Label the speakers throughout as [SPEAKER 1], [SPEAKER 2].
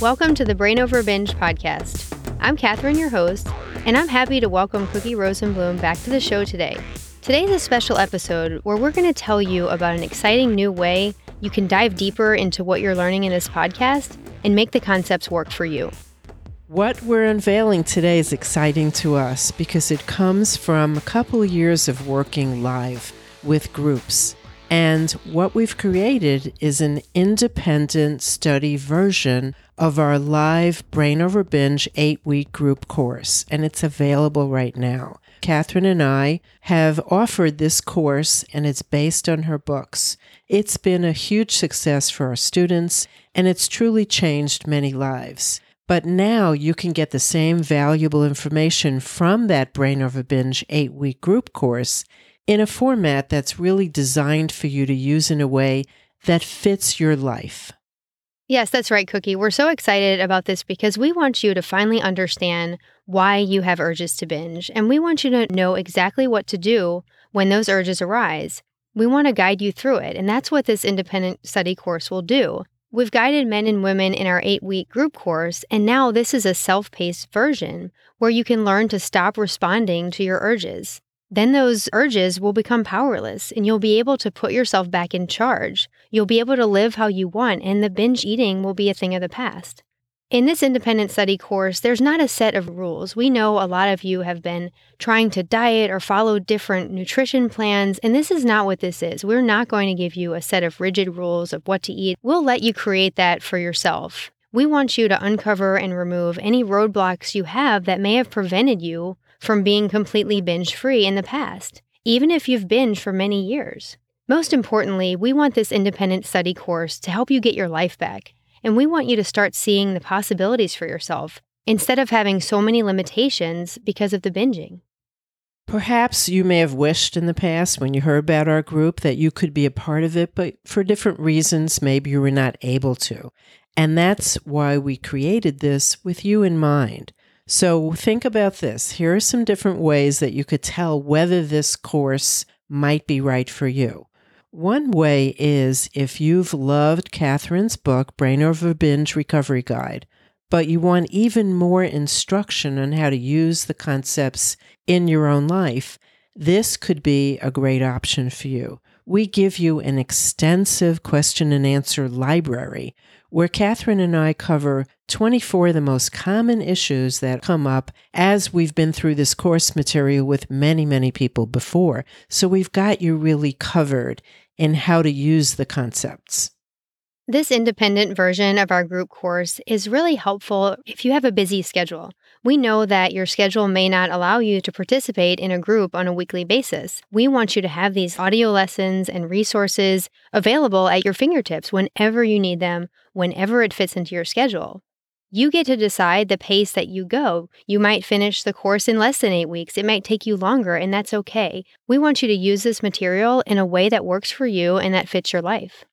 [SPEAKER 1] Welcome to the Brain Over Binge podcast. I'm Kathryn, your host, and I'm happy to welcome Cookie Rosenblum back to the show today. Today's a special episode where we're going to tell you about an exciting new way you can dive deeper into what you're learning in this podcast and make the concepts work for you.
[SPEAKER 2] What we're unveiling today is exciting to us because it comes from a couple years of working live with groups. And what we've created is an independent study version of our live Brain Over Binge eight week group course, and it's available right now. Kathryn and I have offered this course, and it's based on her books. It's been a huge success for our students, and it's truly changed many lives. But now you can get the same valuable information from that Brain Over Binge eight week group course in a format that's really designed for you to use in a way that fits your life.
[SPEAKER 1] Yes, that's right, Cookie. We're so excited about this because we want you to finally understand why you have urges to binge, and we want you to know exactly what to do when those urges arise. We want to guide you through it, and that's what this independent study course will do. We've guided men and women in our eight week group course, and now this is a self paced version where you can learn to stop responding to your urges. Then those urges will become powerless and you'll be able to put yourself back in charge. You'll be able to live how you want, and the binge eating will be a thing of the past. In this independent study course, there's not a set of rules. We know a lot of you have been trying to diet or follow different nutrition plans, and this is not what this is. We're not going to give you a set of rigid rules of what to eat. We'll let you create that for yourself. We want you to uncover and remove any roadblocks you have that may have prevented you from being completely binge free in the past, even if you've binged for many years. Most importantly, we want this independent study course to help you get your life back and we want you to start seeing the possibilities for yourself instead of having so many limitations because of the binging.
[SPEAKER 2] Perhaps you may have wished in the past when you heard about our group that you could be a part of it, but for different reasons, maybe you were not able to. And that's why we created this with you in mind. So think about this. Here are some different ways that you could tell whether this course might be right for you. One way is if you've loved Kathryn's book, Brain Over Binge Recovery Guide, but you want even more instruction on how to use the concepts in your own life, this could be a great option for you. We give you an extensive question and answer library where Kathryn and I cover 24 of the most common issues that come up as we've been through this course material with many, many people before. So we've got you really covered in how to use the concepts.
[SPEAKER 1] This independent version of our group course is really helpful if you have a busy schedule. We know that your schedule may not allow you to participate in a group on a weekly basis. We want you to have these audio lessons and resources available at your fingertips whenever you need them, whenever it fits into your schedule. You get to decide the pace that you go. You might finish the course in less than eight weeks. It might take you longer, and that's okay. We want you to use this material in a way that works for you and that fits your life.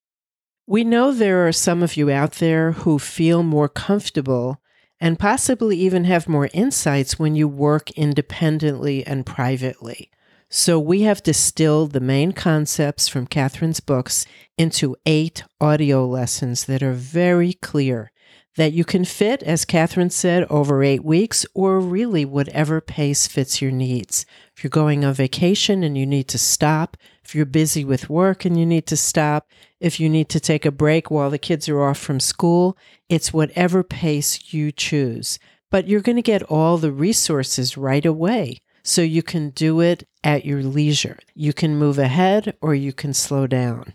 [SPEAKER 2] We know there are some of you out there who feel more comfortable and possibly even have more insights when you work independently and privately. So, we have distilled the main concepts from Kathryn's books into eight audio lessons that are very clear that you can fit, as Kathryn said, over eight weeks or really whatever pace fits your needs. If you're going on vacation and you need to stop, if you're busy with work and you need to stop, if you need to take a break while the kids are off from school, it's whatever pace you choose. But you're going to get all the resources right away. So you can do it at your leisure. You can move ahead or you can slow down.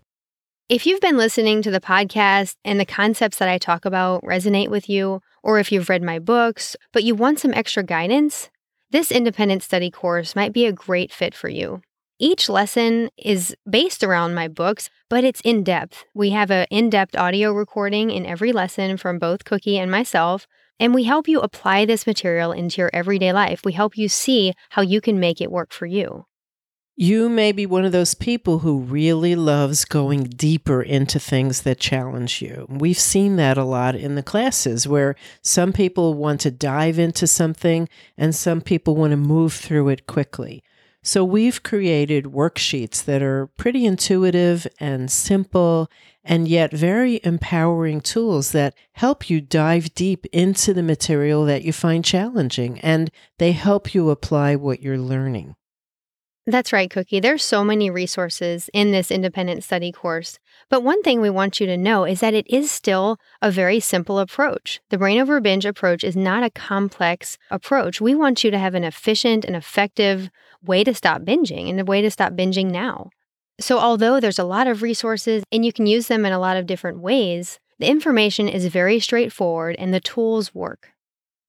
[SPEAKER 1] If you've been listening to the podcast and the concepts that I talk about resonate with you, or if you've read my books, but you want some extra guidance, this independent study course might be a great fit for you. Each lesson is based around my books, but it's in depth. We have an in depth audio recording in every lesson from both Cookie and myself, and we help you apply this material into your everyday life. We help you see how you can make it work for you.
[SPEAKER 2] You may be one of those people who really loves going deeper into things that challenge you. We've seen that a lot in the classes where some people want to dive into something and some people want to move through it quickly. So we've created worksheets that are pretty intuitive and simple and yet very empowering tools that help you dive deep into the material that you find challenging and they help you apply what you're learning.
[SPEAKER 1] That's right, Cookie. There's so many resources in this independent study course. But one thing we want you to know is that it is still a very simple approach. The brain over binge approach is not a complex approach. We want you to have an efficient and effective way to stop binging and a way to stop binging now. So, although there's a lot of resources and you can use them in a lot of different ways, the information is very straightforward and the tools work.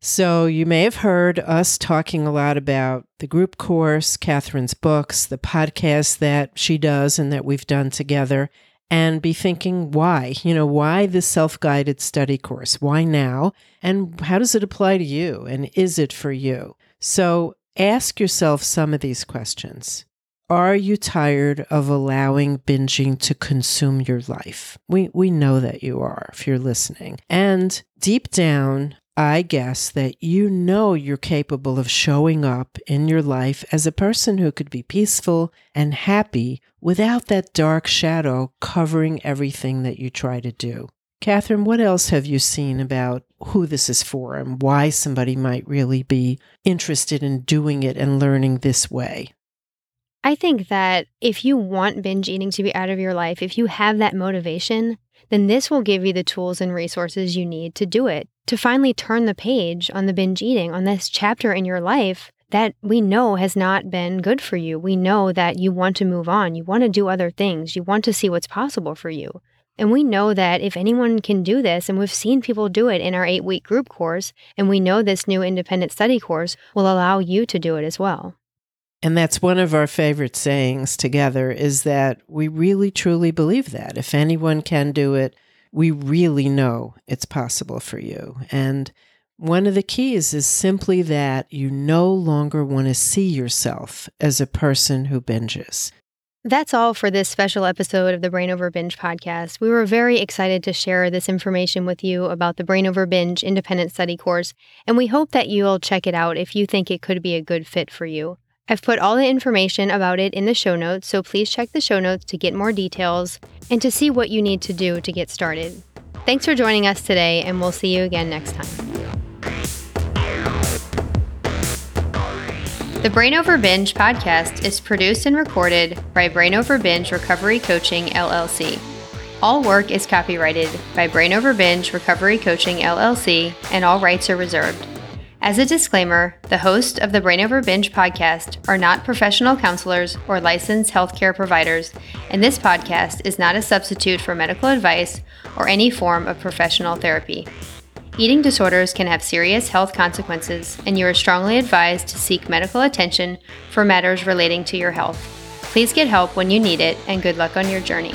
[SPEAKER 2] So, you may have heard us talking a lot about the group course, Kathryn's books, the podcast that she does and that we've done together, and be thinking, why? You know, why this self guided study course? Why now? And how does it apply to you? And is it for you? So, ask yourself some of these questions. Are you tired of allowing binging to consume your life? We, we know that you are if you're listening. And deep down, I guess that you know you're capable of showing up in your life as a person who could be peaceful and happy without that dark shadow covering everything that you try to do. Kathryn, what else have you seen about who this is for and why somebody might really be interested in doing it and learning this way?
[SPEAKER 1] I think that if you want binge eating to be out of your life, if you have that motivation, then this will give you the tools and resources you need to do it, to finally turn the page on the binge eating, on this chapter in your life that we know has not been good for you. We know that you want to move on, you want to do other things, you want to see what's possible for you. And we know that if anyone can do this, and we've seen people do it in our eight week group course, and we know this new independent study course will allow you to do it as well.
[SPEAKER 2] And that's one of our favorite sayings together is that we really truly believe that. If anyone can do it, we really know it's possible for you. And one of the keys is simply that you no longer want to see yourself as a person who binges.
[SPEAKER 1] That's all for this special episode of the Brain Over Binge podcast. We were very excited to share this information with you about the Brain Over Binge independent study course, and we hope that you'll check it out if you think it could be a good fit for you. I've put all the information about it in the show notes, so please check the show notes to get more details and to see what you need to do to get started. Thanks for joining us today, and we'll see you again next time. The Brain Over Binge podcast is produced and recorded by Brain Over Binge Recovery Coaching LLC. All work is copyrighted by Brain Over Binge Recovery Coaching LLC, and all rights are reserved. As a disclaimer, the hosts of the Brain Over Binge podcast are not professional counselors or licensed healthcare providers, and this podcast is not a substitute for medical advice or any form of professional therapy. Eating disorders can have serious health consequences, and you are strongly advised to seek medical attention for matters relating to your health. Please get help when you need it, and good luck on your journey.